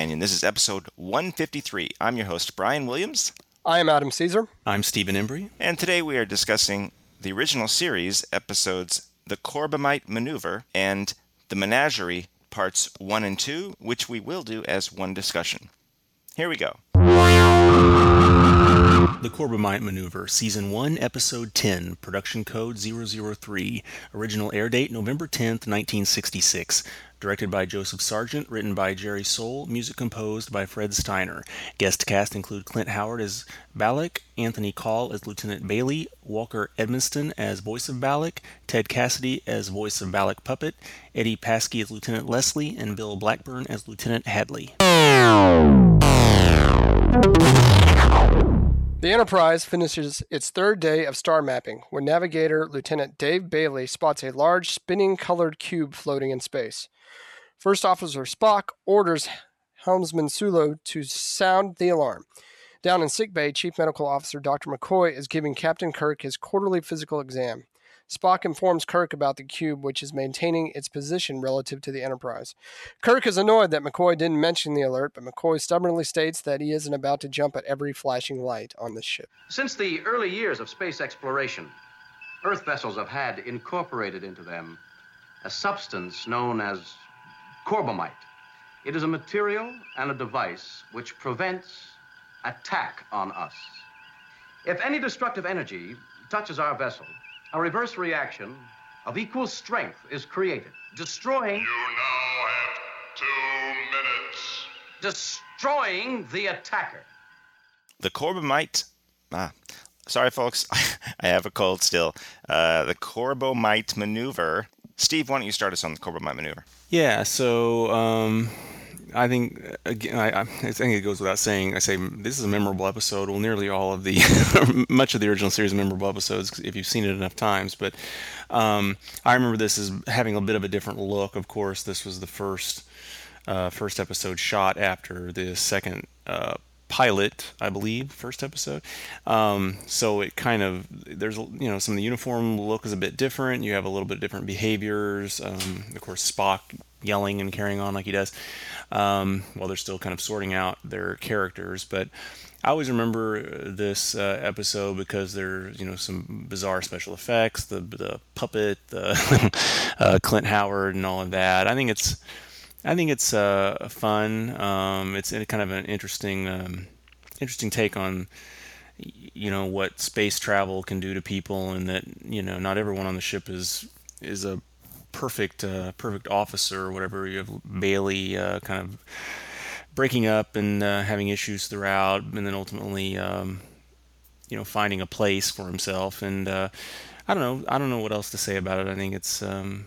welcome Companion. This is episode 153. I'm your host, Brian Williams. I am Adam Caesar. I'm Stephen Embry. And today we are discussing the original series episodes The Corbomite Maneuver and The Menagerie parts 1 and 2, which we will do as one discussion. Here we go. The Corbomite Maneuver, Season 1, Episode 10, Production Code 003, Original air date November 10th, 1966. Directed by Joseph Sargent, written by Jerry Sohl, music composed by Fred Steiner. Guest cast include Clint Howard as Balok, Anthony Call as Lieutenant Bailey, Walker Edmiston as voice of Balok, Ted Cassidy as voice of Balok Puppet, Eddie Paskey as Lieutenant Leslie, and Bill Blackburn as Lieutenant Hadley. The Enterprise finishes its third day of star mapping when navigator Lieutenant Dave Bailey spots a large spinning colored cube floating in space. First Officer Spock orders helmsman Sulu to sound the alarm. Down in sickbay, Chief Medical Officer Dr. McCoy is giving Captain Kirk his quarterly physical exam. Spock informs Kirk about the cube, which is maintaining its position relative to the Enterprise. Kirk is annoyed that McCoy didn't mention the alert, but McCoy stubbornly states that he isn't about to jump at every flashing light on the ship. Since the early years of space exploration, Earth vessels have had incorporated into them a substance known as corbomite. It is a material and a device which prevents attack on us. If any destructive energy touches our vessel, a reverse reaction of equal strength is created, destroying. You now have two minutes. Destroying the attacker. The Corbomite. Ah, sorry, folks. I have a cold still. Uh, the Corbomite Maneuver. Steve, why don't you start us on the Corbomite Maneuver? Yeah, so um, I think again, I, I, think it goes without saying. I say this is a memorable episode. Well, nearly all of the, much of the original series, memorable episodes if you've seen it enough times. But um, I remember this as having a bit of a different look. Of course, this was the first uh, first episode shot after the second uh, pilot, I believe, first episode. Um, so it kind of there's you know some of the uniform look is a bit different. You have a little bit different behaviors. Um, of course, Spock yelling and carrying on like he does um, while they're still kind of sorting out their characters. But I always remember this uh, episode because there's you know some bizarre special effects, the the puppet, the uh, Clint Howard, and all of that. I think it's I think it's uh, fun. Um, it's kind of an interesting um, interesting take on you know what space travel can do to people, and that you know not everyone on the ship is is a perfect uh, perfect officer or whatever. You have Bailey uh, kind of breaking up and uh, having issues throughout, and then ultimately, um, you know, finding a place for himself. And uh, I don't know, I don't know what else to say about it. I think it's um,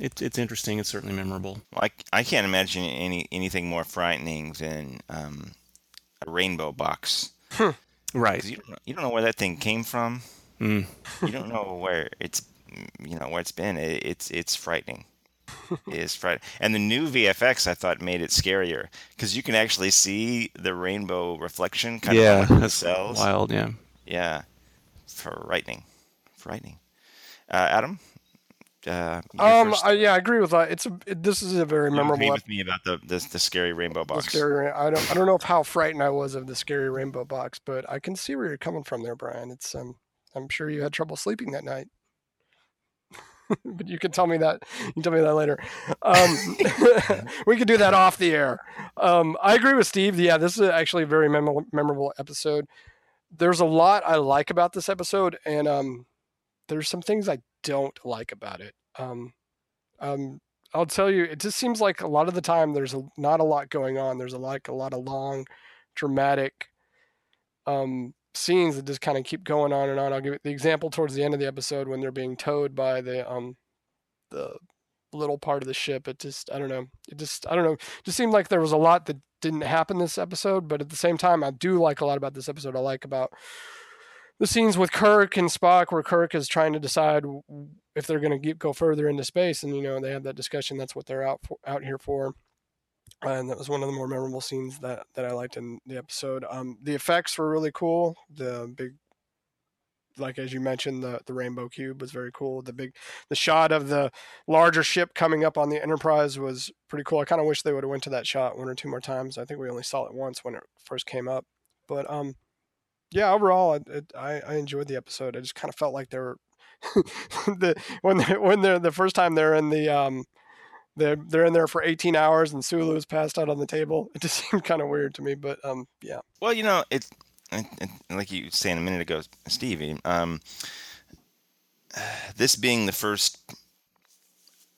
it's it's interesting. It's certainly memorable. Well, I, I can't imagine any anything more frightening than um, a rainbow box. right. You don't, know, you don't know where that thing came from. Mm. you don't know where it's you know where it's been. It, it's it's frightening. it is frightening. And the new VFX I thought made it scarier because you can actually see the rainbow reflection kind yeah, of on the that's cells. wild. Yeah. Yeah, frightening, frightening. Uh, Adam. Uh, Um, first- I, yeah, I agree with that. It's a, it, this is a very you memorable. agree ep- with me about the the, the scary rainbow the box. scary. I don't. I don't know if how frightened I was of the scary rainbow box, but I can see where you're coming from there, Brian. It's um. I'm sure you had trouble sleeping that night. but you can tell me that. You can tell me that later. Um, we could do that off the air. Um, I agree with Steve. Yeah, this is actually a very mem- memorable episode. There's a lot I like about this episode, and um, there's some things I don't like about it. Um, um, I'll tell you, it just seems like a lot of the time there's a, not a lot going on. There's a like a lot of long, dramatic um, scenes that just kind of keep going on and on. I'll give it the example towards the end of the episode when they're being towed by the um, the little part of the ship. It just I don't know. It just I don't know. It just seemed like there was a lot that didn't happen this episode, but at the same time, I do like a lot about this episode. I like about the scenes with Kirk and Spock, where Kirk is trying to decide if they're going to go further into space, and you know they have that discussion. That's what they're out for, out here for. And that was one of the more memorable scenes that, that I liked in the episode. Um, the effects were really cool. The big like as you mentioned, the the rainbow cube was very cool. The big, the shot of the larger ship coming up on the Enterprise was pretty cool. I kind of wish they would have went to that shot one or two more times. I think we only saw it once when it first came up, but um, yeah, overall, I I enjoyed the episode. I just kind of felt like they were the when they when they're the first time they're in the um they're they're in there for 18 hours and Sulu is passed out on the table. It just seemed kind of weird to me, but um yeah. Well, you know, it, it, it like you were saying a minute ago, Stevie. Um, this being the first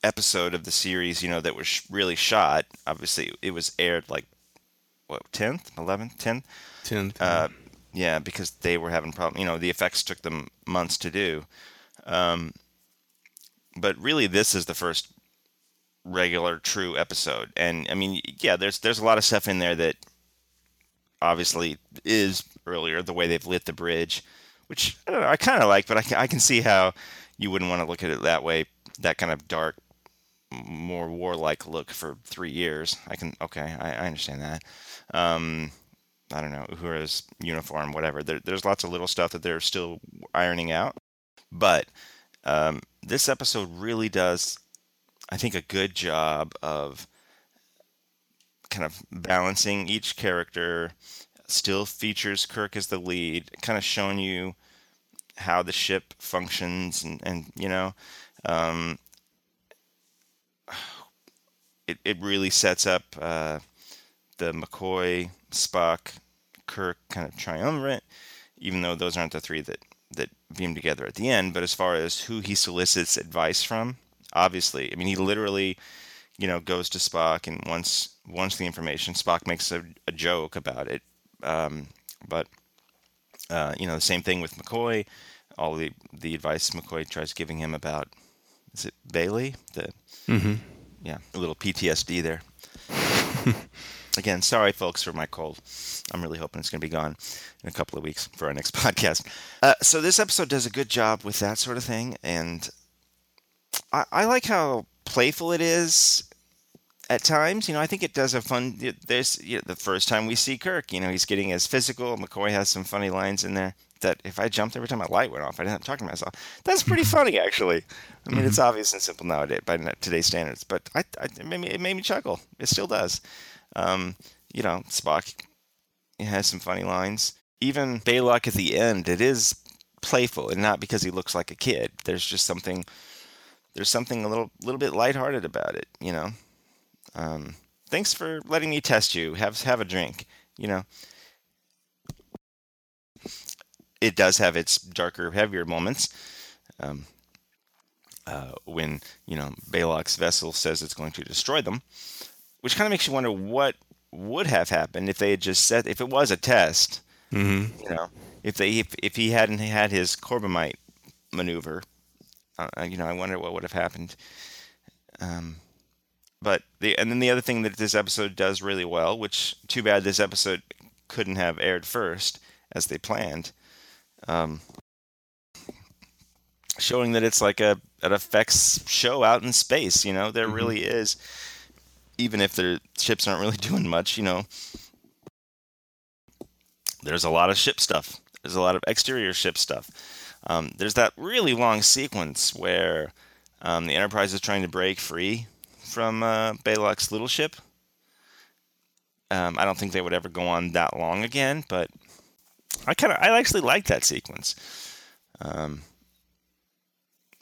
episode of the series, you know, that was really shot. Obviously, it was aired like what tenth, eleventh, tenth. Tenth. Uh, yeah, because they were having problems. You know, the effects took them months to do. Um, but really, this is the first regular, true episode. And I mean, yeah, there's there's a lot of stuff in there that obviously is earlier. The way they've lit the bridge, which I don't know, I kind of like, but I can, I can see how you wouldn't want to look at it that way. That kind of dark, more warlike look for three years. I can okay, I, I understand that. Um, I don't know Uhura's uniform, whatever. There, there's lots of little stuff that they're still ironing out, but um, this episode really does, I think, a good job of kind of balancing each character. Still features Kirk as the lead, kind of showing you how the ship functions, and, and you know, um, it it really sets up uh, the McCoy, Spock, Kirk kind of triumvirate. Even though those aren't the three that that beam together at the end, but as far as who he solicits advice from, obviously, I mean, he literally, you know, goes to Spock and wants wants the information. Spock makes a, a joke about it, um, but uh, you know, the same thing with McCoy. All the the advice McCoy tries giving him about is it Bailey? The hmm yeah, a little PTSD there. Again, sorry folks for my cold. I'm really hoping it's going to be gone in a couple of weeks for our next podcast. Uh, so this episode does a good job with that sort of thing, and I, I like how playful it is at times. You know, I think it does a fun. There's you know, the first time we see Kirk. You know, he's getting as physical. McCoy has some funny lines in there. That if I jumped every time my light went off, I didn't have to talk to myself. That's pretty funny, actually. I mean, it's obvious and simple nowadays by today's standards, but I, I it, made me, it made me chuckle. It still does. Um, you know, Spock has some funny lines. Even Balok at the end, it is playful, and not because he looks like a kid. There's just something. There's something a little, little bit lighthearted about it. You know. Um, thanks for letting me test you. Have have a drink. You know. It does have its darker, heavier moments. Um, uh, when you know Balok's vessel says it's going to destroy them, which kind of makes you wonder what would have happened if they had just said if it was a test. hmm You know, if they if, if he hadn't had his Corbomite maneuver, uh, you know, I wonder what would have happened. Um, but the and then the other thing that this episode does really well, which too bad this episode couldn't have aired first as they planned, um, showing that it's like a an effects show out in space. You know, there Mhm. really is, even if their ships aren't really doing much. You know, there's a lot of ship stuff. There's a lot of exterior ship stuff. Um, there's that really long sequence where um, the Enterprise is trying to break free from uh, little ship. Um, I don't think they would ever go on that long again, but I kind of I actually like that sequence. Um,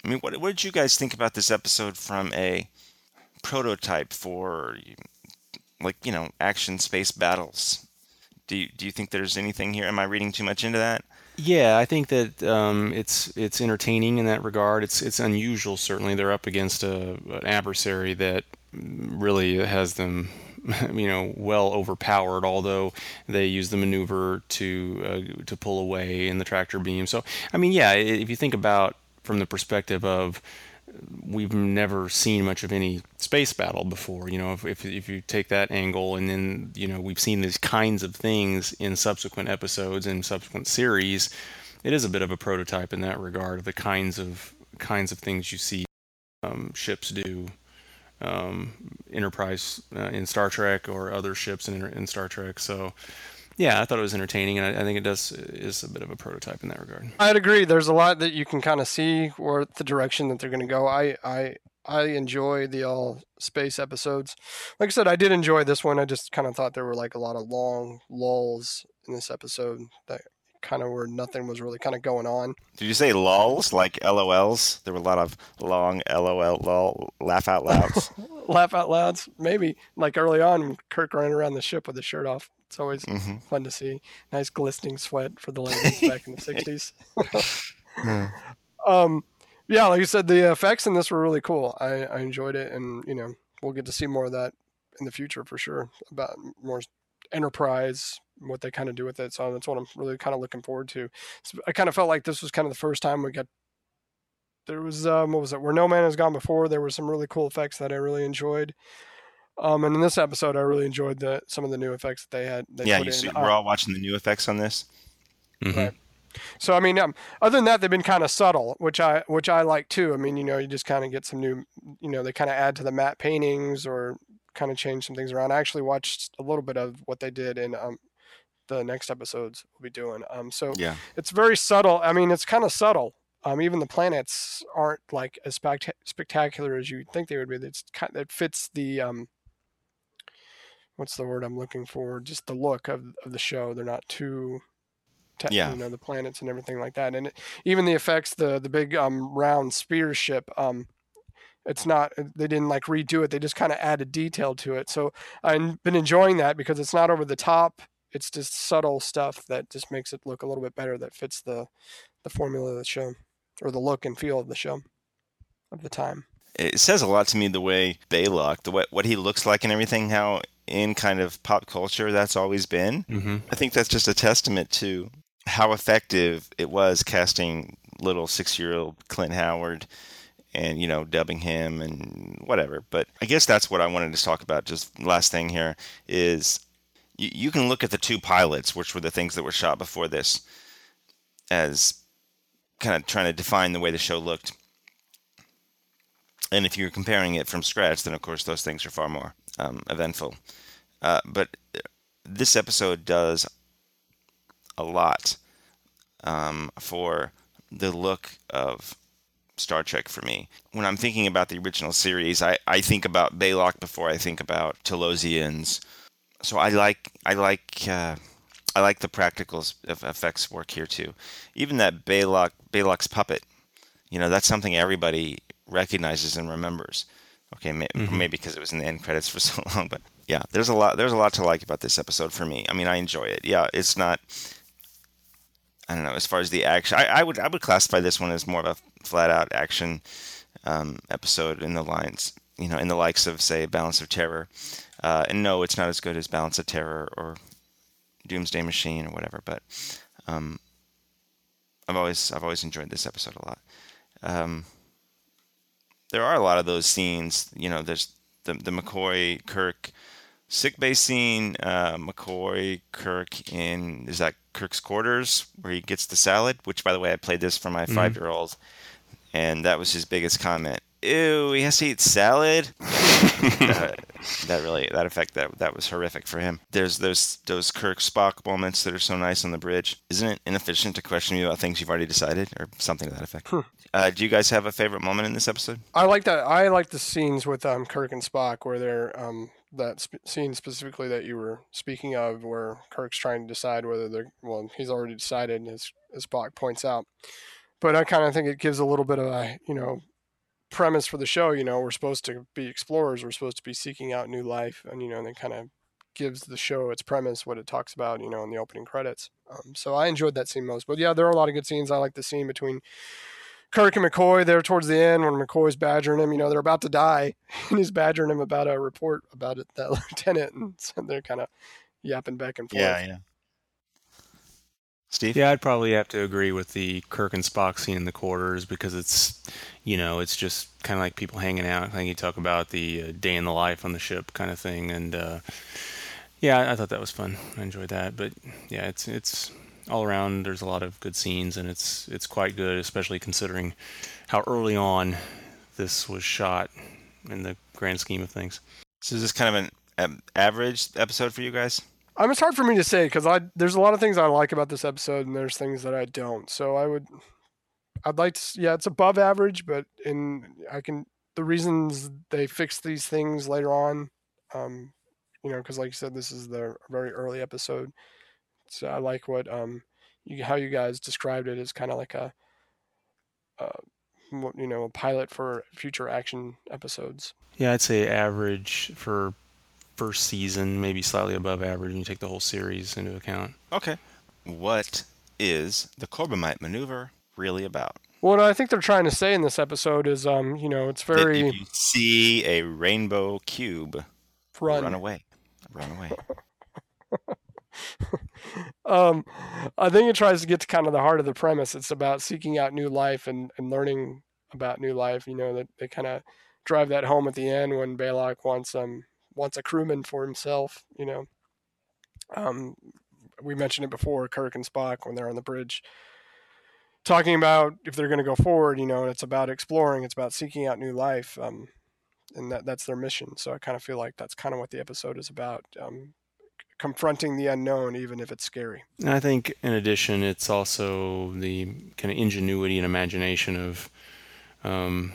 I mean, what what did you guys think about this episode from a prototype for like you know action space battles? Do you, do you think there's anything here? Am I reading too much into that? Yeah, I think that um, it's it's entertaining in that regard. It's it's unusual. Certainly, they're up against a an adversary that really has them, you know, well overpowered. Although they use the maneuver to uh, to pull away in the tractor beam. So, I mean, yeah, if you think about from the perspective of we've never seen much of any space battle before. You know, if, if, if you take that angle, and then you know we've seen these kinds of things in subsequent episodes and subsequent series, it is a bit of a prototype in that regard of the kinds of kinds of things you see um, ships do. Um, Enterprise uh, in Star Trek or other ships in, in Star Trek. So yeah, I thought it was entertaining, and I, I think it does is a bit of a prototype in that regard. I'd agree. There's a lot that you can kind of see where the direction that they're going to go. I, I, I enjoy the all space episodes. Like I said, I did enjoy this one. I just kind of thought there were like a lot of long lulls in this episode that kind of where nothing was really kind of going on. Did you say lulls like LOLs? There were a lot of long LOL lol laugh out louds. Laugh out louds, maybe like early on, Kirk running around the ship with his shirt off. It's always Mhm. fun to see. Nice glistening sweat for the ladies back in the '60s. um, yeah, like you said, the effects in this were really cool. I, I enjoyed it, and you know, we'll get to see more of that in the future for sure about more Enterprise, what they kind of do with it. So that's what I'm really kind of looking forward to. So I kind of felt like this was kind of the first time we got. There was um, what was it? Where No Man Has Gone Before. There were some really cool effects that I really enjoyed. Um, and in this episode, I really enjoyed the some of the new effects that they had. They yeah, put you in. see, Uh, we're all watching the new effects on this. Mhm. Right. So I mean, um, other than that, they've been kind of subtle, which I which I like too. I mean, you know, you just kind of get some new, you know, they kind of add to the matte paintings or kind of change some things around. I actually watched a little bit of what they did in um, the next episodes we'll be doing. Um, so Yeah. it's very subtle. I mean, it's kind of subtle. Um, even the planets aren't like as spect- spectacular as you think they would be. It's kind it fits the um, what's the word I'm looking for? Just the look of of the show. They're not too, te- Yeah. you know, the planets and everything like that. And it, even the effects, the the big um round spear ship, um, it's not they didn't like redo it. They just kind of added detail to it. So I've been enjoying that because it's not over the top. It's just subtle stuff that just makes it look a little bit better. That fits the the formula of the show or the look and feel of the show of the time. It says a lot to me the way Balok, the way, what he looks like and everything, how in kind of pop culture that's always been. hmm I think that's just a testament to how effective it was casting little six-year-old Clint Howard and you know dubbing him and whatever. But I guess that's what I wanted to talk about. Just last thing here is you, you can look at the two pilots, which were the things that were shot before this, as kind of trying to define the way the show looked. And if you're comparing it from scratch, then of course those things are far more um, eventful. Uh, but this episode does a lot um, for the look of Star Trek for me. When I'm thinking about the original series, I, I think about Balok before I think about Talosians. So I like I like uh, I like the practical effects work here too. Even that Balok Balok's puppet, you know, that's something everybody recognizes and remembers. Okay, may, maybe because it was in the end credits for so long, but yeah, there's a lot there's a lot to like about this episode for me. I mean, I enjoy it. Yeah, it's not I don't know as far as the action. I, I would I would classify this one as more of a flat out action um, episode in the lines, you know, in the likes of say Balance of Terror. Uh, and no, it's not as good as Balance of Terror or Doomsday Machine or whatever, but um, I've always I've always enjoyed this episode a lot. Um, there are a lot of those scenes, you know. There's the the McCoy Kirk sick bay scene. Uh, McCoy Kirk in is that Kirk's quarters where he gets the salad. Which, by the way, I played this for my five year old, and that was his biggest comment. Ew, he has to eat salad. Uh, that really that effect that that was horrific for him. There's those those Kirk Spock moments that are so nice on the bridge. Isn't it inefficient to question you about things you've already decided or something to that effect? Uh, do you guys have a favorite moment in this episode? I like that. I like the scenes with um, Kirk and Spock where they're um, that sp- scene specifically that you were speaking of, where Kirk's trying to decide whether they're well, he's already decided, as as Spock points out. But I kind of think it gives a little bit of a you know premise for the show. You know, we're supposed to be explorers. We're supposed to be seeking out new life, and you know, and it kind of gives the show its premise, what it talks about, you know, in the opening credits. Um, so I enjoyed that scene most. But yeah, there are a lot of good scenes. I like the scene between Kirk and McCoy there towards the end when McCoy's badgering him. You know, they're about to die, and he's badgering him about a report about it, that lieutenant, and so they're kind of yapping back and forth. yeah. Yeah. Steve? Yeah, I'd probably have to agree with the Kirk and Spock scene in the quarters because it's, you know, it's just kind of like people hanging out. I think you talk about the uh, day in the life on the ship kind of thing, and uh, yeah, I thought that was fun. I enjoyed that, but yeah, it's it's all around. There's a lot of good scenes, and it's it's quite good, especially considering how early on this was shot in the grand scheme of things. So is this kind of an um, average episode for you guys? Um, it's hard for me to say because I there's a lot of things I like about this episode, and there's things that I don't. So I would, I'd like to. Yeah, it's above average, but in I can the reasons they fix these things later on. Um, you know, because like you said, this is the very early episode. So I like what um, you how you guys described it as kind of like a, uh, you know, a pilot for future action episodes. Yeah, I'd say average for first season, maybe slightly above average when you take the whole series into account. Okay. What is the Corbomite maneuver really about? What I think they're trying to say in this episode is, um, you know, it's That very if you see a rainbow cube, run. run away. Run away. um, I think it tries to get to kind of the heart of the premise. It's about seeking out new life and, and learning about new life. You know that they kind of drive that home at the end when Balok wants um wants a crewman for himself. You know, um, we mentioned it before, Kirk and Spock when they're on the bridge, talking about if they're going to go forward. You know, it's about exploring. It's about seeking out new life. Um, and that that's their mission. So I kind of feel like that's kind of what the episode is about. Um, confronting the unknown, even if it's scary. And I think, in addition, it's also the kind of ingenuity and imagination of um,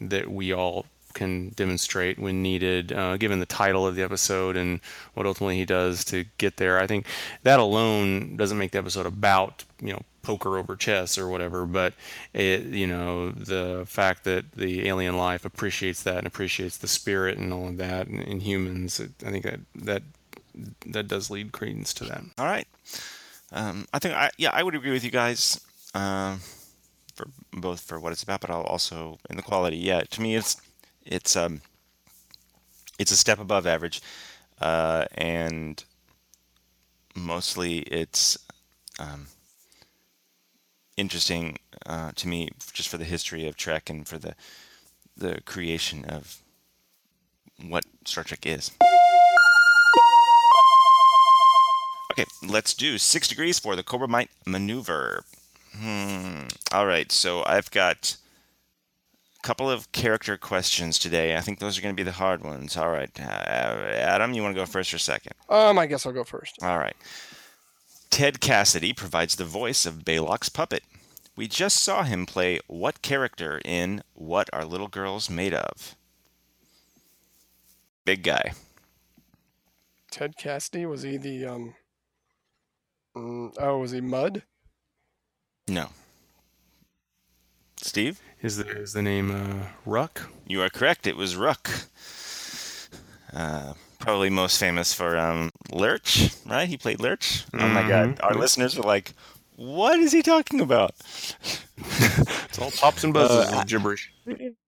that we all can demonstrate when needed, uh, given the title of the episode and what ultimately he does to get there. I think that alone doesn't make the episode about you know poker over chess or whatever, but it you know the fact that the alien life appreciates that and appreciates the spirit and all of that in, in humans, I think that that that does lead credence to that. All right. Um, I think I yeah I would agree with you guys um, for both for what it's about, but I'll also in the quality. Yeah, to me it's it's um it's a step above average, uh, and mostly it's um, interesting uh, to me just for the history of Trek and for the the creation of what Star Trek is. Okay, let's do six degrees for the Corbomite maneuver. Hmm. All right, so I've got a couple of character questions today. I think those are going to be the hard ones. All right, uh, Adam, you want to go first or second? Um, I guess I'll go first. All right. Ted Cassidy provides the voice of Balok's puppet. We just saw him play what character in What Are Little Girls Made Of? Big guy. Ted Cassidy was he the um? Mm, oh, was he Mud? No. Steve? Is the is the name uh, Ruk? You are correct. It was Ruk. Uh, probably most famous for um, Lurch, right? He played Lurch. Oh my God! Our listeners were like, "What is he talking about?" It's all pops and buzzes Uh, and gibberish.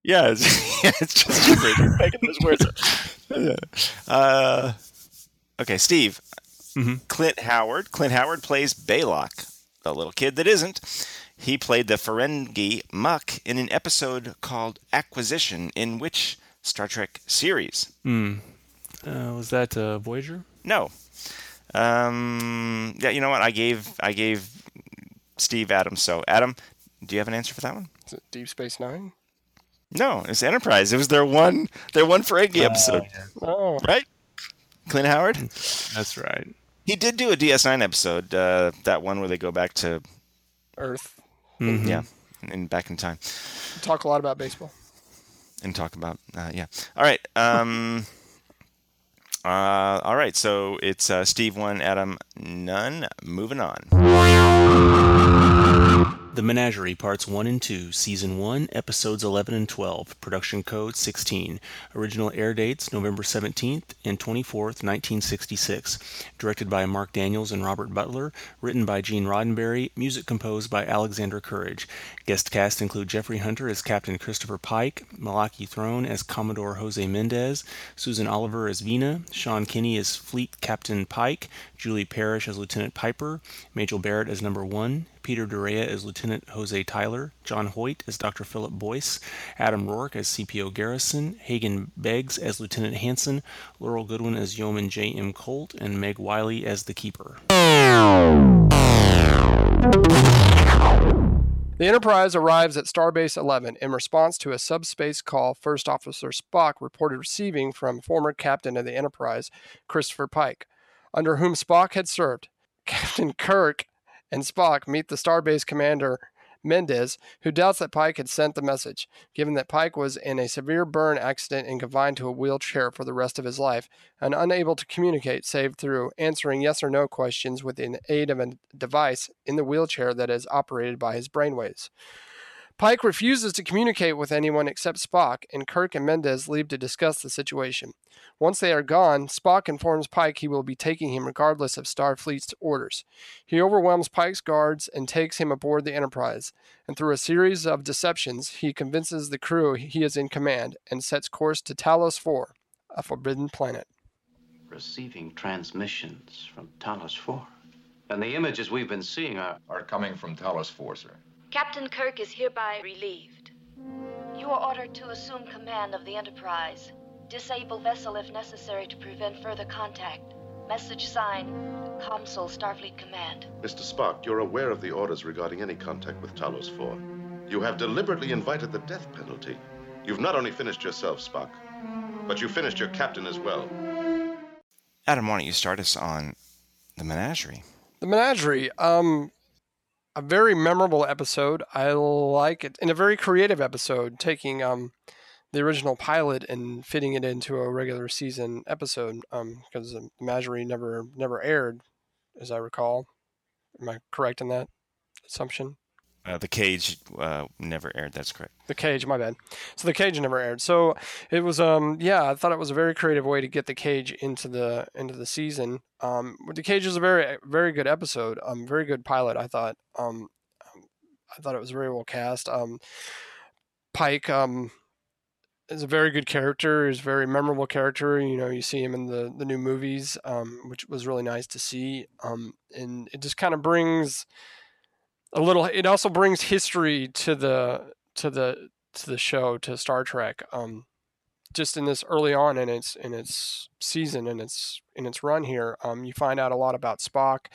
Yeah, it's, yeah, it's just gibberish. Making those words. up. uh, okay, Steve. Mhm. Clint Howard. Clint Howard plays Balok, the little kid that isn't. He played the Ferengi Muk in an episode called Acquisition, in which Star Trek series? Hmm. Uh, was that uh, Voyager? No. Um, yeah, you know what? I gave I gave Steve Adams. So Adam, do you have an answer for that one? Is it Deep Space Nine? No, it's Enterprise. It was their one their one Ferengi episode, Oh, right? Clint Howard. That's right. He did do a DS9 episode, uh, that one where they go back to Earth. Mhm. yeah, and back in time talk a lot about baseball. and talk about uh, yeah. All right. Um, uh, all right. So it's uh, Steve one, Adam none. Moving on. The Menagerie, Parts 1 and 2, Season 1, Episodes 11 and 12, Production Code 16. Original air dates November 17th and 24th, 1966. Directed by Mark Daniels and Robert Butler. Written by Gene Roddenberry. Music composed by Alexander Courage. Guest cast include Jeffrey Hunter as Captain Christopher Pike, Malachi Throne as Commodore Jose Mendez, Susan Oliver as Vina, Sean Kenney as Fleet Captain Pike, Julie Parrish as Lieutenant Piper, Majel Barrett as Number One, Peter Duryea as Lieutenant Jose Tyler, John Hoyt as Dr. Philip Boyce, Adam Roarke as CPO Garrison, Hagen Beggs as Lieutenant Hanson, Laurel Goodwin as Yeoman J.M. Colt, and Meg Wyllie as the Keeper. The Enterprise arrives at Starbase 11 in response to a subspace call First Officer Spock reported receiving from former captain of the Enterprise, Christopher Pike. under whom Spock had served. Captain Kirk and Spock meet the Starbase commander Mendez, who doubts that Pike had sent the message, given that Pike was in a severe burn accident and confined to a wheelchair for the rest of his life, and unable to communicate save through answering yes or no questions with the aid of a device in the wheelchair that is operated by his brainwaves. Pike refuses to communicate with anyone except Spock, and Kirk and Mendez leave to discuss the situation. Once they are gone, Spock informs Pike he will be taking him regardless of Starfleet's orders. He overwhelms Pike's guards and takes him aboard the Enterprise, and through a series of deceptions, he convinces the crew he is in command and sets course to Talos 4, a forbidden planet. Receiving transmissions from Talos 4. And the images we've been seeing are. Are coming from Talos 4, sir. Captain Kirk is hereby relieved. You are ordered to assume command of the Enterprise. Disable vessel if necessary to prevent further contact. Message signed, COMSOL Starfleet Command. Mr. Spock, you're aware of the orders regarding any contact with Talos 4. You have deliberately invited the death penalty. You've not only finished yourself, Spock, but you finished your captain as well. Adam, why don't you start us on the menagerie? The Menagerie, um, a very memorable episode. I like it, and a very creative episode, taking um, the original pilot and fitting it into a regular season episode. Um, because the Menagerie never never aired, as I recall. Am I correct in that assumption? Uh, the Cage uh, never aired. That's correct. The Cage, my bad. So the Cage never aired. So it was um yeah, I thought it was a very creative way to get the Cage into the into the season. Um the Cage is a very very good episode. Um very good pilot, I thought. Um I thought it was very well cast. Um Pike um is a very good character, is a very memorable character. You know, you see him in the the new movies, um, which was really nice to see. Um and it just kind of brings a little it also brings history to the to the to the show to Star Trek um just in this early on in its in its season and its in its run here um you find out a lot about Spock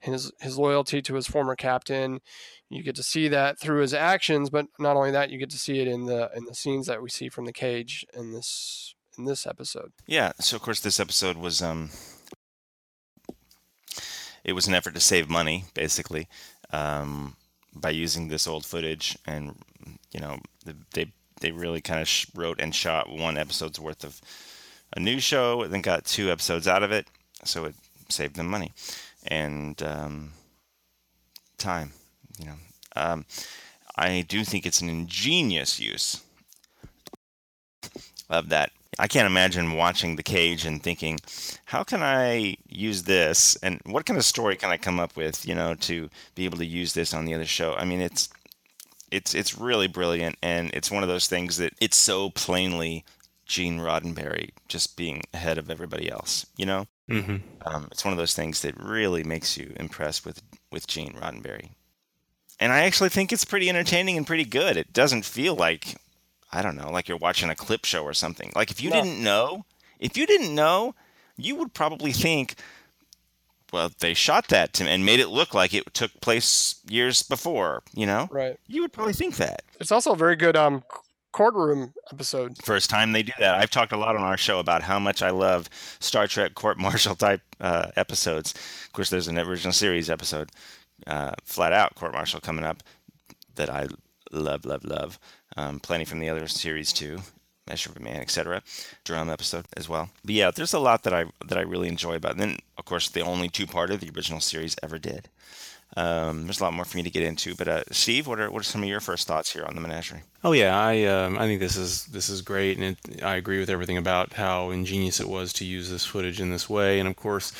his his loyalty to his former captain you get to see that through his actions but not only that you get to see it in the in the scenes that we see from the cage in this in this episode Yeah. So of course this episode was um, it was an effort to save money, basically, um, by using this old footage, and you know they they really kind of sh- wrote and shot one episode's worth of a new show, and then got two episodes out of it, so it saved them money and um, time. You know, um, I do think it's an ingenious use of that. I can't imagine watching The Cage and thinking, how can I use this, and what kind of story can I come up with, you know, to be able to use this on the other show? I mean, it's it's it's really brilliant, and it's one of those things that it's so plainly Gene Roddenberry just being ahead of everybody else, you know. Mm-hmm. Um, it's one of those things that really makes you impressed with with Gene Roddenberry, and I actually think it's pretty entertaining and pretty good. It doesn't feel like I don't know, like you're watching a clip show or something. Like if you No. didn't know, if you didn't know, you would probably think, well, they shot that to, and made it look like it took place years before. You know, right you would probably think that. it's also a very good um courtroom episode First time they do that. I've talked a lot on our show about how much I love Star Trek court martial type uh, episodes. Of course, there's an original series episode, uh, flat out court martial coming up that I love, love, love. Um, plenty from the other series too, Measure of a Man, etc. Drum episode as well. But yeah, there's a lot that I that I really enjoy about. It. And then, of course, the only two part of the original series ever did. Um, there's a lot more for me to get into. But uh, Steve, what are what are some of your first thoughts here on the Menagerie? Oh yeah, I um, I think this is this is great, and it, I agree with everything about how ingenious it was to use this footage in this way. And of course,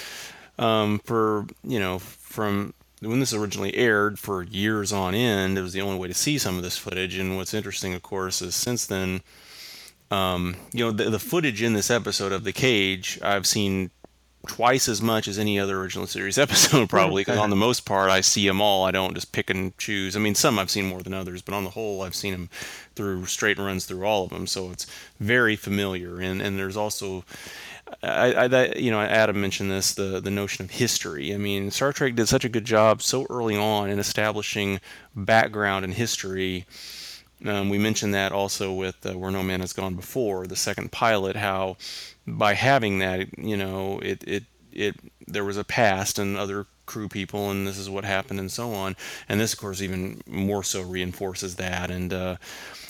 um, for you know, from when this originally aired for years on end, it was the only way to see some of this footage. And what's interesting, of course, is since then, um, you know, the, the footage in this episode of the cage, I've seen twice as much as any other original series episode probably because on the most part i see them all. I don't just pick and choose. I mean some i've seen more than others but on the whole i've seen them through straight runs through all of them so it's very familiar. And and there's also I, I that you know Adam mentioned this the the notion of history. I mean Star Trek did such a good job so early on in establishing background and history. Um, we mentioned that also with uh, Where No Man Has Gone Before, the second pilot. How by having that, you know, it it it there was a past and other crew people, and this is what happened, and so on. And this, of course, even more so reinforces that. And uh,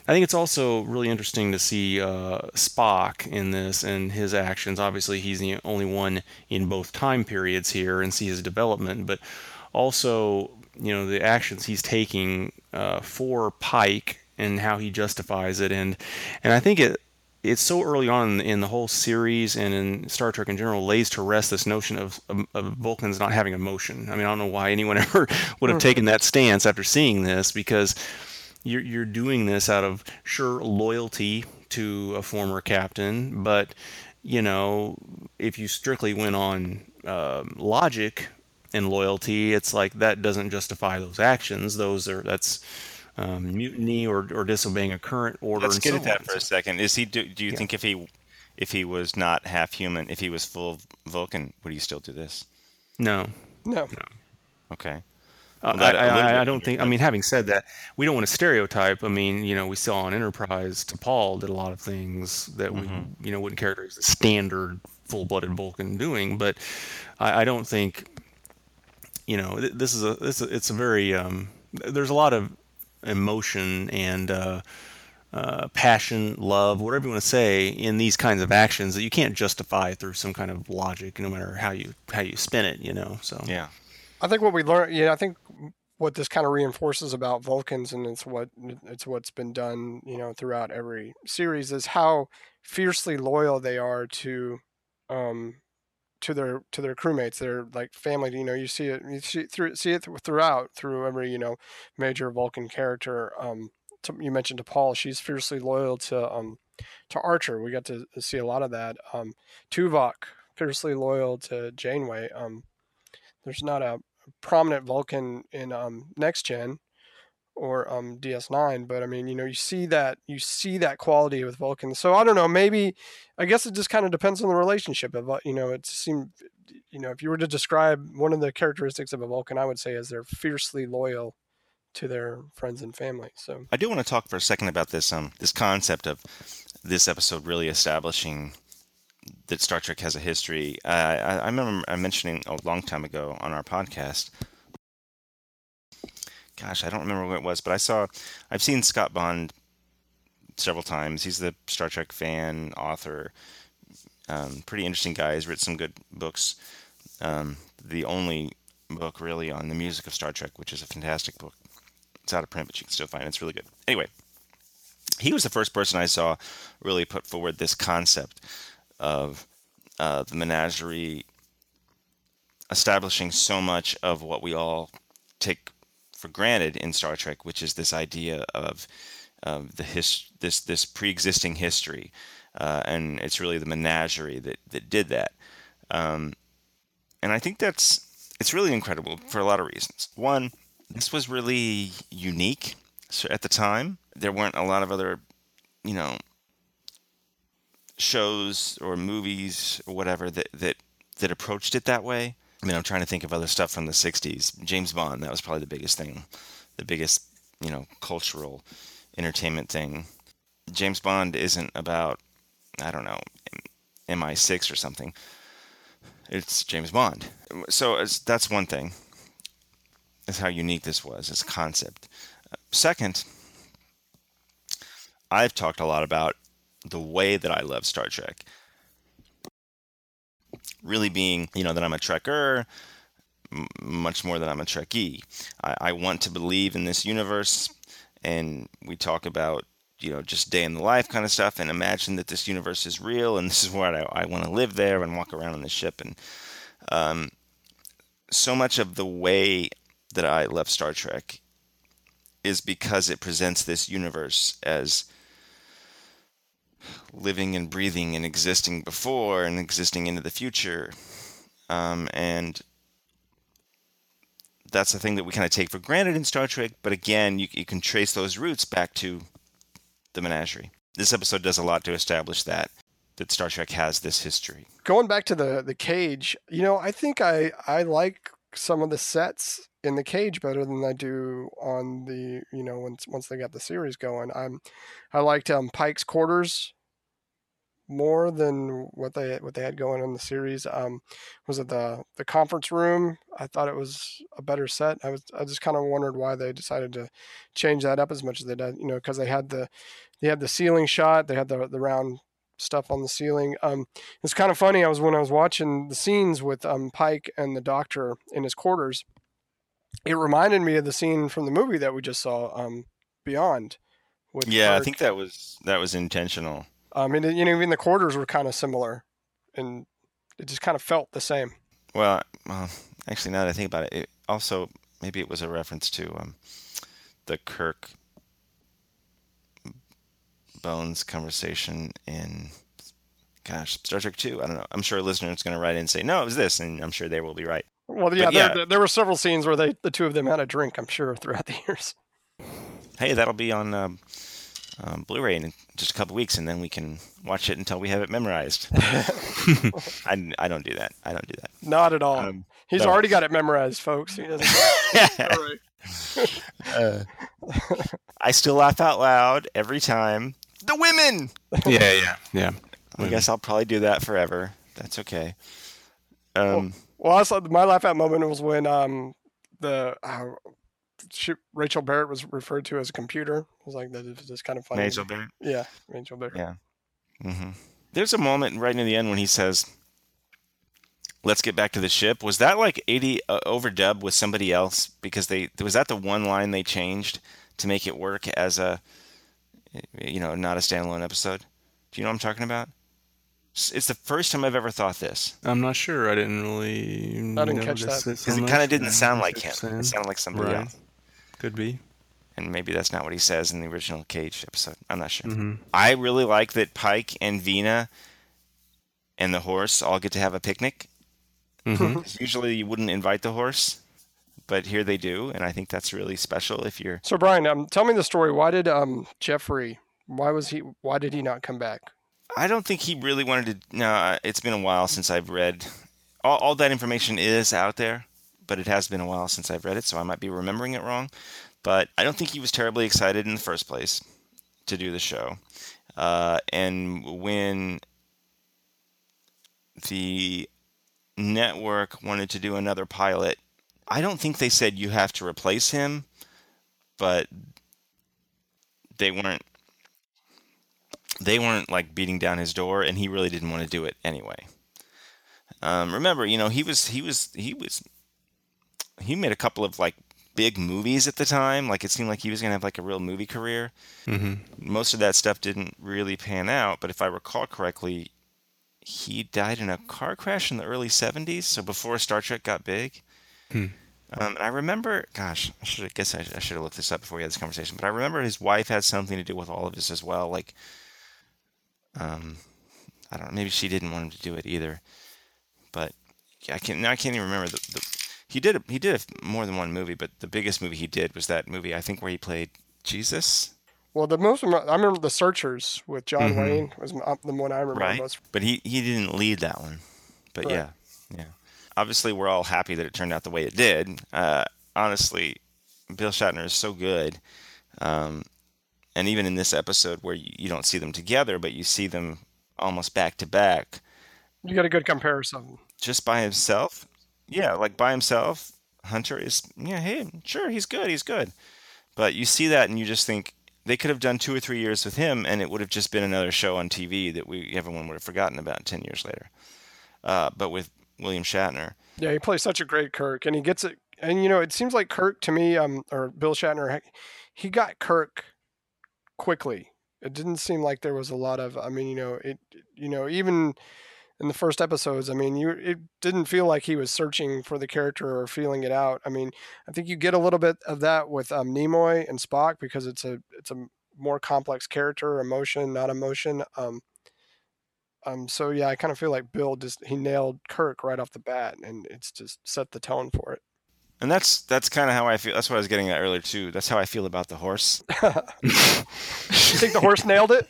I think it's also really interesting to see uh, Spock in this and his actions. Obviously, he's the only one in both time periods here, and see his development, but also you know the actions he's taking uh, for Pike and how he justifies it, and and I think it it's so early on in the whole series and in Star Trek in general lays to rest this notion of, of, of Vulcans not having emotion. I mean, I don't know why anyone ever would have taken that stance after seeing this because you're you're doing this out of sure loyalty to a former captain, but you know, if you strictly went on uh, logic and loyalty, it's like that doesn't justify those actions. Those are that's um, mutiny or, or disobeying a current order. Let's get so at that on. for a second. Is he? Do, do you Yeah. think if he, if he was not half human, if he was full Vulcan, would he still do this? No, No. Okay. Uh, Well, that- I, a I, I don't think. I mean, having said that, we don't want to stereotype. I mean, you know, we saw on Enterprise, T'Pol did a lot of things that we, you know, wouldn't characterize as standard full-blooded Vulcan doing. But I, I don't think, you know, th- this is a this is, it's a very um, there's a lot of emotion and uh, uh, passion, love, whatever you want to say, in these kinds of actions that you can't justify through some kind of logic, no matter how you how you spin it. You know, so Yeah. I think what we learned, yeah, I think what this kind of reinforces about Vulcans, and it's what it's what's been done, you know, throughout every series, is how fiercely loyal they are to, um, to their to their crewmates. They're like family. You know, you see it, you see through see it throughout through every you know major Vulcan character. Um, to, you mentioned T'Pol, she's fiercely loyal to um to Archer. We got to see a lot of that. Um, Tuvok fiercely loyal to Janeway. Um, there's not a prominent Vulcan in um, Next Gen or um, DS9, but I mean, you know, you see that you see that quality with Vulcan. So I don't know, maybe I guess it just kind of depends on the relationship of uh, you know, it seemed you know, if you were to describe one of the characteristics of a Vulcan, I would say is they're fiercely loyal to their friends and family. So I do want to talk for a second about this um this concept of this episode really establishing that Star Trek has a history. Uh, I, I remember I mentioning a long time ago on our podcast. Gosh, I don't remember what it was, but I saw I've seen Scott Bond several times. He's the Star Trek fan, author, um, pretty interesting guy. He's written some good books. Um, the only book really on the music of Star Trek, which is a fantastic book. It's out of print, but you can still find it. It's really good. Anyway, he was the first person I saw really put forward this concept of uh, the menagerie establishing so much of what we all take for granted in Star Trek, which is this idea of the his, this this pre-existing history, uh, and it's really the menagerie that that did that. Um, and I think that's it's really incredible for a lot of reasons. One, this was really unique so at the time. There weren't a lot of other, you know, shows or movies or whatever that that that approached it that way. I mean, I'm trying to think of other stuff from the '60s. James Bond, that was probably the biggest thing, the biggest, you know, cultural entertainment thing. James Bond isn't about, I don't know, MI6 or something. It's James Bond. So that's one thing. Is how unique this was as a concept. Second, I've talked a lot about the way that I love Star Trek. Really being, you know, that I'm a Trekker, m- much more than I'm a Trekkie. I, I want to believe in this universe, and we talk about, you know, just day in the life kind of stuff, and imagine that this universe is real, and this is where I, I want to live there and walk around on the ship. And um, so much of the way that I love Star Trek is because it presents this universe as living and breathing and existing before and existing into the future. Um, and that's the thing that we kind of take for granted in Star Trek. But again, you, you can trace those roots back to the menagerie. This episode does a lot to establish that that Star Trek has this history. going back to the the cage, you know, I think I I like some of the sets in the cage better than I do on the you know once once they got the series going. I'm I liked um, Pike's quarters more than what they what they had going in the series. Um, was it the the conference room? I thought it was a better set. I was I just kind of wondered why they decided to change that up as much as they did. You know, because they had the they had the ceiling shot, they had the the round stuff on the ceiling. Um, it's kind of funny. I was when I was watching the scenes with um, Pike and the Doctor in his quarters. It reminded me of the scene from the movie that we just saw, um, Beyond. Yeah, I think that was that was intentional. I mean, you know, even the quarters were kind of similar, and it just kind of felt the same. Well, well, actually, now that I think about it, it also maybe it was a reference to um, the Kirk Bones conversation in, gosh, Star Trek Two. I don't know. I'm sure a listener is going to write in and say, no, it was this, and I'm sure they will be right. Well, yeah, there, yeah. there- there were several scenes where they, the two of them had a drink. I'm sure throughout the years. Hey, that'll be on um, um, Blu-ray in just a couple weeks, and then we can watch it until we have it memorized. I, I don't do that. I don't do that. Not at all. Um, He's no. already got it memorized, folks. He doesn't. All right. Uh, I still laugh out loud every time. The women. yeah, yeah, yeah. I guess I'll probably do that forever. That's okay. Um, Well, also my laugh out moment was when um the uh, she, Majel Barrett was referred to as a computer. It was like that. Was just kind of funny. Majel Barrett. Yeah, Majel Barrett. Yeah. hmm There's a moment right near the end when he says, "Let's get back to the ship." Was that like 80 uh, overdubbed with somebody else? Because they was that the one line they changed to make it work as a, you know, not a standalone episode. Do you know what I'm talking about? It's it's the first time I've ever thought this I'm not sure. I didn't really. I didn't catch notice that. because it kind of didn't sound like him. what It sounded like somebody Right. else. Could be. and maybe that's not what he says in the original Cage episode. I'm not sure. hmm I really like that Pike and Vina and the horse all get to have a picnic. hmm Usually you wouldn't invite the horse, but here they do, and I think that's really special if you're So Brian, um, tell me the story. Why did um Jeffrey? Why was he? Why did he not come back? I don't think he really wanted to no, it's been a while since I've read all, all that information is out there, but it has been a while since I've read it, so I might be remembering it wrong. But I don't think he was terribly excited in the first place to do the show. Uh, and when the network wanted to do another pilot, I don't think they said you have to replace him, but they weren't they weren't like beating down his door and he really didn't want to do it anyway. Um, remember, you know, he was he was he was he made a couple of like big movies at the time. Like it seemed like he was gonna have like a real movie career. hmm Most of that stuff didn't really pan out, but if I recall correctly, he died in a car crash in the early '70s, so before Star Trek got big. Hmm. Um, and I remember, gosh, I should I guess I, I should have looked this up before we had this conversation. But I remember his wife had something to do with all of this as well. Like, um, I don't know, maybe she didn't want him to do it either. But I can't now I can't even remember the, the he did a, he did a, more than one movie, but the biggest movie he did was that movie I think where he played Jesus, Well, the most I remember the Searchers with John Mhm. Wayne was the one I remember right? most. But he he didn't lead that one. But Right. yeah, yeah. Obviously, we're all happy that it turned out the way it did. Uh, honestly, Bill Shatner is so good. Um, and even in this episode where you, you don't see them together, but you see them almost back to back, You got a good comparison. just by himself. Yeah, like by himself, Hunter is yeah, hey, sure, he's good, he's good. But you see that and you just think they could have done two or three years with him, and it would have just been another show on TV that we everyone would have forgotten about ten years later. Uh, but with William Shatner, Yeah, he plays such a great Kirk, and he gets it. And you know, it seems like Kirk to me, um, or Bill Shatner, he got Kirk quickly. It didn't seem like there was a lot of. I mean, you know, it. You know, even in the first episodes, I mean, you it didn't feel like he was searching for the character or feeling it out. I mean, I think you get a little bit of that with um, Nimoy and Spock because it's a it's a more complex character, emotion, not emotion. Um, um, so yeah, I kind of feel like Bill just he nailed Kirk right off the bat, and it's just set the tone for it. And that's that's kind of how I feel. That's what I was getting at earlier too. That's how I feel about the horse. you think the horse nailed it?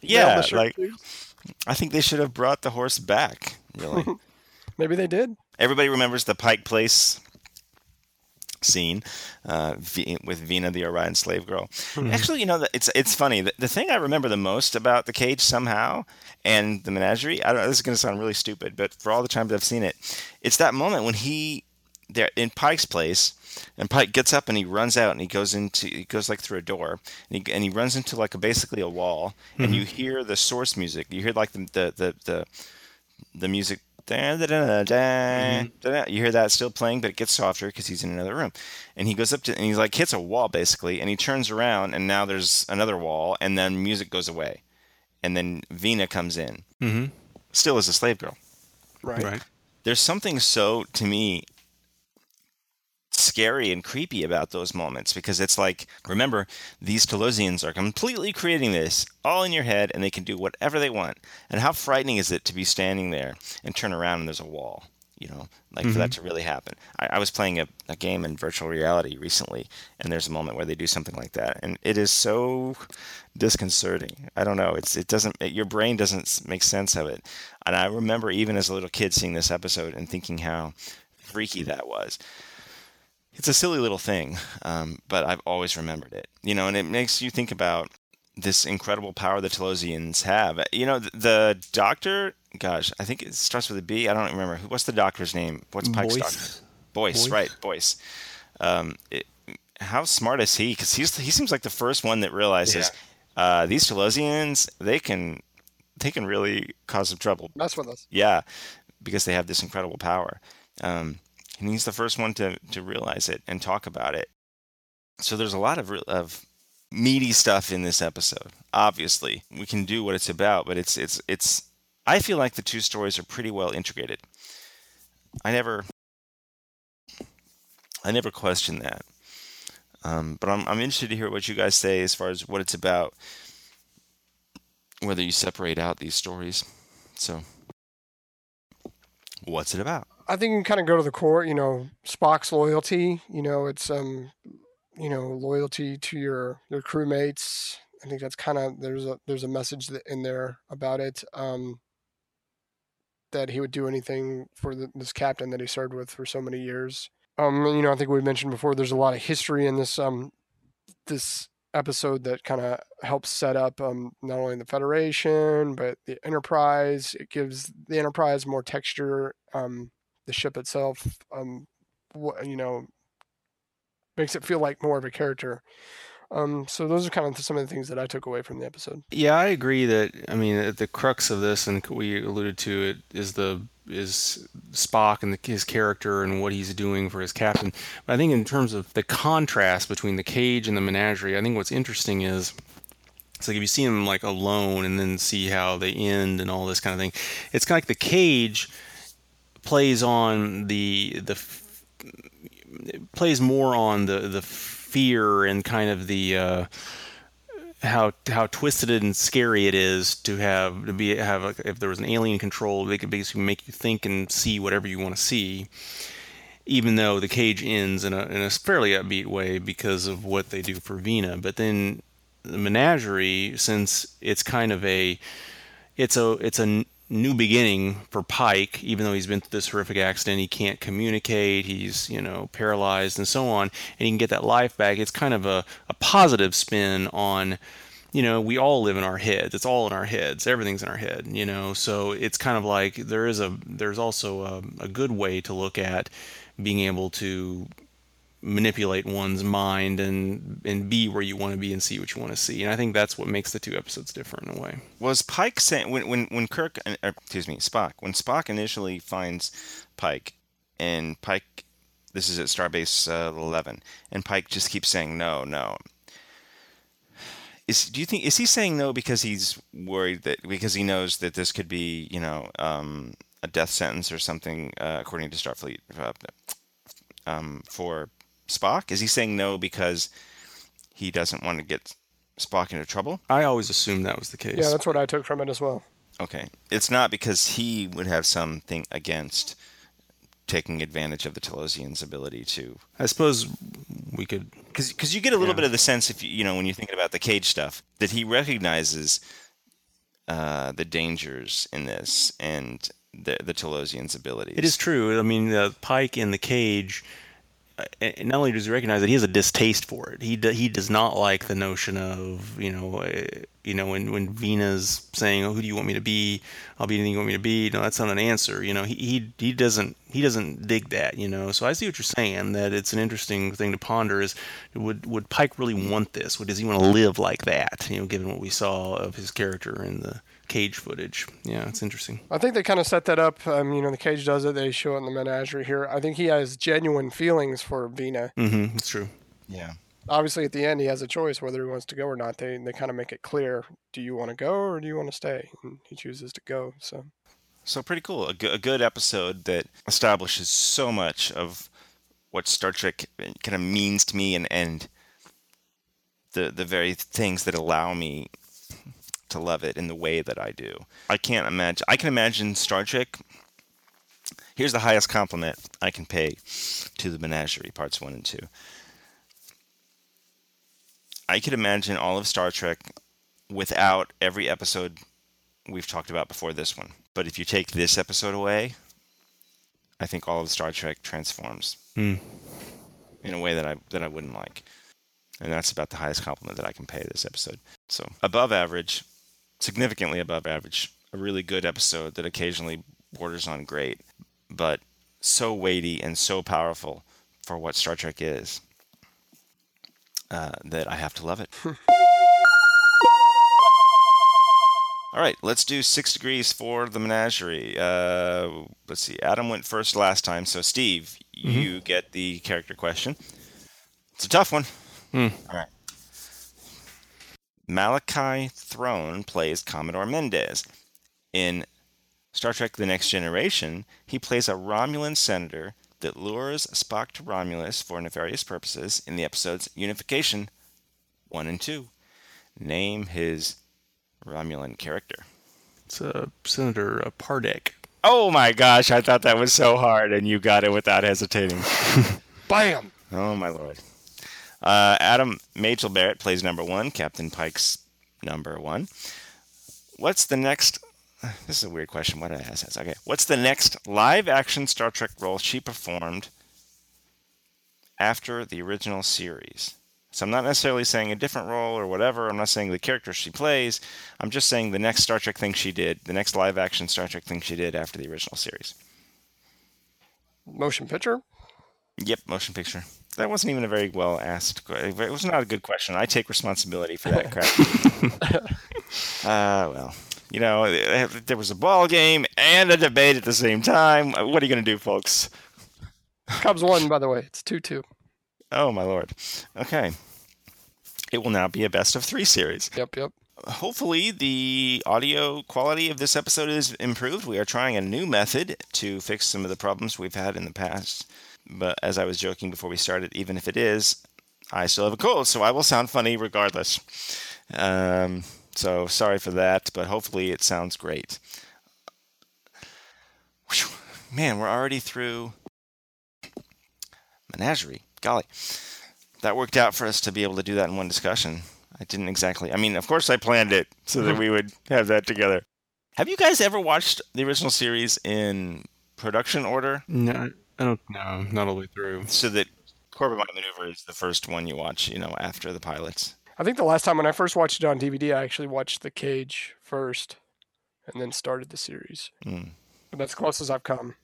Yeah, the shirt like sleeves? I think they should have brought the horse back. Really. maybe they did. Everybody remembers the Pike Place scene uh, v- with Vina, the Orion slave girl. Actually, you know, it's it's funny. The, the thing I remember the most about the cage somehow and the menagerie. I don't know. This is going to sound really stupid, but for all the times I've seen it, it's that moment when he there in Pike's place, and Pike gets up and he runs out and he goes into he goes like through a door and he, and he runs into like a basically a wall and you hear the source music. You hear like the the the the, the music. Da, da, da, da, da, da. You hear that still playing, but it gets softer because he's in another room. And he goes up to and he's like hits a wall basically, and he turns around and now there's another wall, and then music goes away, and then Vina comes in, hmm still as a slave girl Right. Right. there's something so to me scary and creepy about those moments because it's like remember these Talosians are completely creating this all in your head and they can do whatever they want. And how frightening is it to be standing there and turn around and there's a wall you know like for that mm-hmm. to really happen. I, I was playing a, a game in virtual reality recently and there's a moment where they do something like that and it is so disconcerting. I don't know. It's it doesn't it, your brain doesn't make sense of it. And i remember even as a little kid seeing this episode and thinking how freaky that was it's a silly little thing, um, but I've always remembered it. You know, and it makes you think about this incredible power the Talosians have. You know, the, the doctor, gosh, I think it starts with a B. I don't remember. Who- What's the doctor's name? What's Pike's doctor? Boyce. Boyce, Boyce? right? Boyce. Um, it, how smart is he? Because he's he seems like the first one that realizes uh, these Talosians they can they can really cause some trouble. Mess with us. Yeah, because they have this incredible power. Um, and he's the first one to, to realize it and talk about it. So there's a lot of, of meaty stuff in this episode. Obviously, we can do what it's about, but it's it's it's. I feel like the two stories are pretty well integrated. I never, I never question that. Um, but I'm I'm interested to hear what you guys say as far as what it's about. Whether you separate out these stories, so what's it about? I think you can kind of go to the core. You know, Spock's loyalty. You know, it's um, you know, loyalty to your your crewmates. I think that's kind of there's a there's a message in there about it. Um, that he would do anything for the, this captain that he served with for so many years. Um, you know, I think we mentioned before. There's a lot of history in this um, this episode that kind of helps set up um, not only the Federation but the Enterprise. It gives the Enterprise more texture. Um, the ship itself, um, wh- you know, makes it feel like more of a character. Um, so those are kind of some of the things that I took away from the episode. Yeah, I agree that I mean at the crux of this, and we alluded to it, is the is Spock and the, his character and what he's doing for his captain. But I think in terms of the contrast between the cage and the menagerie, I think what's interesting is it's like if you see them like alone and then see how they end and all this kind of thing. It's kind of like the cage plays on the the plays more on the the fear and kind of the uh, how how twisted and scary it is to have to be have a, if there was an alien control, they could basically make you think and see whatever you want to see. Even though the cage ends in a in a fairly upbeat way because of what they do for Vina, but then the menagerie, since it's kind of a it's a it's a new beginning for Pike, even though he's been through this horrific accident, he can't communicate, he's you know paralyzed and so on, and he can get that life back. It's kind of a, a positive spin on, you know, we all live in our heads. It's all in our heads. Everything's in our head, you know. So it's kind of like there is a there's also a, a good way to look at being able to manipulate one's mind and and be where you want to be and see what you want to see. And I think that's what makes the two episodes different in a way. Was Pike saying when when when Kirk uh, excuse me Spock when Spock initially finds Pike and Pike this is at Starbase uh, 11 and Pike just keeps saying no no is do you think is he saying no because he's worried that because he knows that this could be you know um, a death sentence or something uh, according to Starfleet uh, um, for Spock is he saying no because he doesn't want to get Spock into trouble I always assumed that was the case. Yeah, that's what I took from it as well. Okay. It's not because he would have something against taking advantage of the Talosian's ability to. I suppose we could. Because you get a little Yeah. bit of the sense, if you, you know, when you're thinking about the cage stuff, that he recognizes uh, the dangers in this and the, the Talosian's abilities. It is true. I mean, uh, Pike in the cage not only does he recognize that he has a distaste for it. He he does not like the notion of you know uh, you know when when Vina's saying, "Oh, who do you want me to be? I'll be anything you want me to be." No, that's not an answer. You know, he he he doesn't he doesn't dig that. You know, so I see what you're saying. That it's an interesting thing to ponder. Is would would Pike really want this? Would does he want to live like that? You know, given what we saw of his character in the cage footage. Yeah, it's interesting. I think they kind of set that up. Um, you know, the cage does it. They show it in the menagerie here. I think he has genuine feelings for Vina. Mm-hmm. It's true. Yeah. Obviously, at the end, he has a choice whether he wants to go or not. They they kind of make it clear: do you want to go or do you want to stay? And he chooses to go. So. So pretty cool. A, a good episode that establishes so much of what Star Trek kind of means to me and and the the very things that allow me to love it in the way that I do. I can't imagine. I can imagine Star Trek. Here's the highest compliment I can pay to the Menagerie parts one and two. I could imagine all of Star Trek without every episode we've talked about before this one. But if you take this episode away, I think all of Star Trek transforms Hmm. in a way that I that I wouldn't like. And that's about the highest compliment that I can pay this episode. So above average, significantly above average, a really good episode that occasionally borders on great, but so weighty and so powerful for what Star Trek is uh, that I have to love it. All right, let's do six degrees for the menagerie. Uh, let's see. Adam went first last time, so Steve, you get the character question. It's a tough one. Hmm. All right. Malachi Throne plays Commodore Mendez. In Star Trek The Next Generation, he plays a Romulan senator that lures Spock to Romulus for nefarious purposes in the episodes Unification 1 and 2. Name his Romulan character. It's uh, Senator uh, Pardek. Oh my gosh, I thought that was so hard, and you got it without hesitating. Bam! Oh my lord. Uh, Adam Majel Barrett plays number one, Captain Pike's number one. What's the next? This is a weird question. Why did I ask this? Okay. What's the next live action Star Trek role she performed after the original series? So I'm not necessarily saying a different role or whatever. I'm not saying the character she plays. I'm just saying the next Star Trek thing she did, the next live action Star Trek thing she did after the original series. Motion picture. Yep, motion picture. That wasn't even a very well asked. que- It was not a good question. I take responsibility for that crap. uh, well, you know, there was a ball game and a debate at the same time. What are you going to do, folks? Cubs won, by the way. It's two two. Oh my lord. Okay. It will now be a best of three series. Yep, yep. Hopefully, the audio quality of this episode is improved. We are trying a new method to fix some of the problems we've had in the past. But as I was joking before we started, even if it is, I still have a cold, so I will sound funny regardless. Um, so sorry for that, but hopefully it sounds great. Whew. Man, we're already through Menagerie. Golly. That worked out for us to be able to do that in one discussion. I didn't exactly. I mean, of course, I planned it so that we would have that together. Have you guys ever watched the original series in production order? No, I don't know. Not all the way through. So that Corbomite Maneuver is the first one you watch, you know, after the pilots. I think the last time when I first watched it on DVD, I actually watched The Cage first, and then started the series. Mm. But that's close as I've come.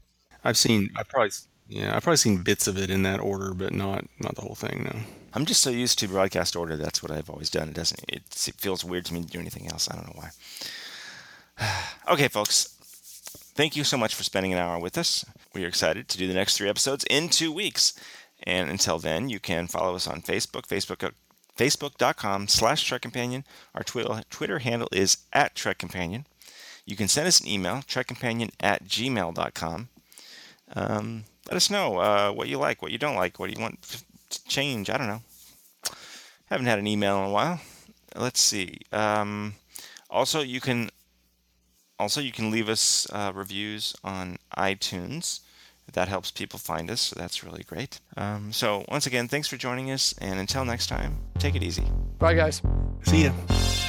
I've seen. I probably. Yeah, I've probably seen bits of it in that order, but not not the whole thing. No. I'm just so used to broadcast order. That's what I've always done. It doesn't. It, it feels weird to me to do anything else. I don't know why. okay, folks. Thank you so much for spending an hour with us. We are excited to do the next three episodes in two weeks. And until then, you can follow us on Facebook, Facebook, Facebook.com slash Trek Companion. Our Twitter, Twitter handle is at Trek Companion. You can send us an email, trekcompanion at gmail.com. Um, let us know uh, what you like, what you don't like, what you want to change. I don't know. Haven't had an email in a while. Let's see. Um, also, you can also you can leave us uh, reviews on iTunes. That helps people find us, so that's really great. Um, so once again, thanks for joining us, and until next time, take it easy. Bye, guys. See ya.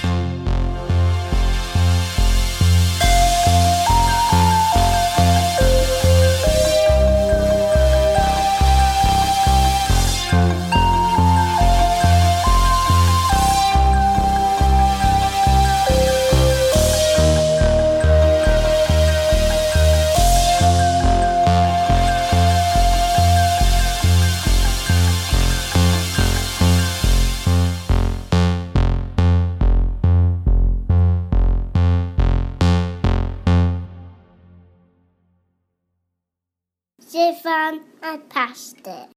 Stefan had passed it.